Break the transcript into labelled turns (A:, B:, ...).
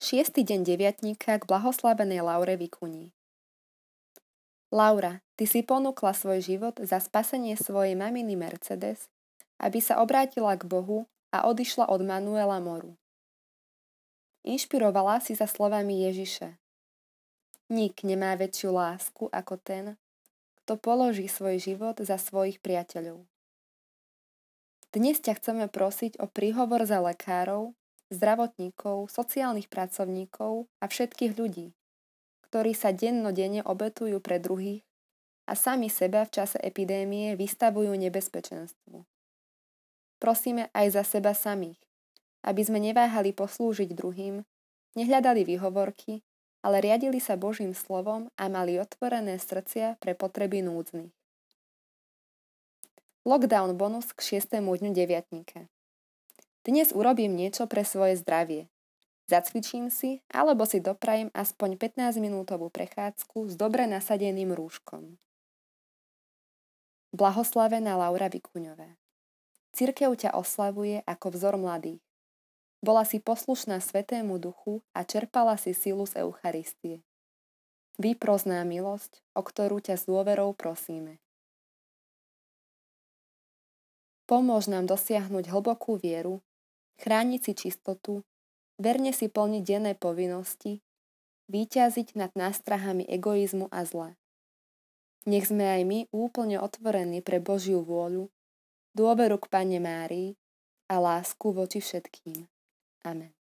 A: Šiestý deň deviatníka k blahoslavenej Laure Vikuní. Laura, ty si ponúkla svoj život za spasenie svojej maminy Mercedes, aby sa obrátila k Bohu a odišla od Manuela Moru. Inšpirovala si sa slovami Ježiše. Nik nemá väčšiu lásku ako ten, kto položí svoj život za svojich priateľov. Dnes ťa chceme prosiť o príhovor za lekárov, zdravotníkov, sociálnych pracovníkov a všetkých ľudí, ktorí sa dennodenne obetujú pre druhých a sami seba v čase epidémie vystavujú nebezpečenstvu. Prosíme aj za seba samých, aby sme neváhali poslúžiť druhým, nehľadali výhovorky, ale riadili sa Božím slovom a mali otvorené srdcia pre potreby núdznych. Lockdown bonus k 6. dňu deviatníka. Dnes urobím niečo pre svoje zdravie. Zacvičím si, alebo si doprajem aspoň 15-minútovú prechádzku s dobre nasadeným rúškom. Blahoslavená Laura Vikuňová Cirkev ťa oslavuje ako vzor mladých. Bola si poslušná Svetému Duchu a čerpala si silu z Eucharistie. Vyprozná milosť, o ktorú ťa s dôverou prosíme. Pomôž nám dosiahnuť hlbokú vieru chrániť si čistotu, verne si plniť denné povinnosti, výťaziť nad nástrahami egoizmu a zla. Nech sme aj my úplne otvorení pre Božiu vôľu, dôveru k Pane Márii a lásku voči všetkým. Amen.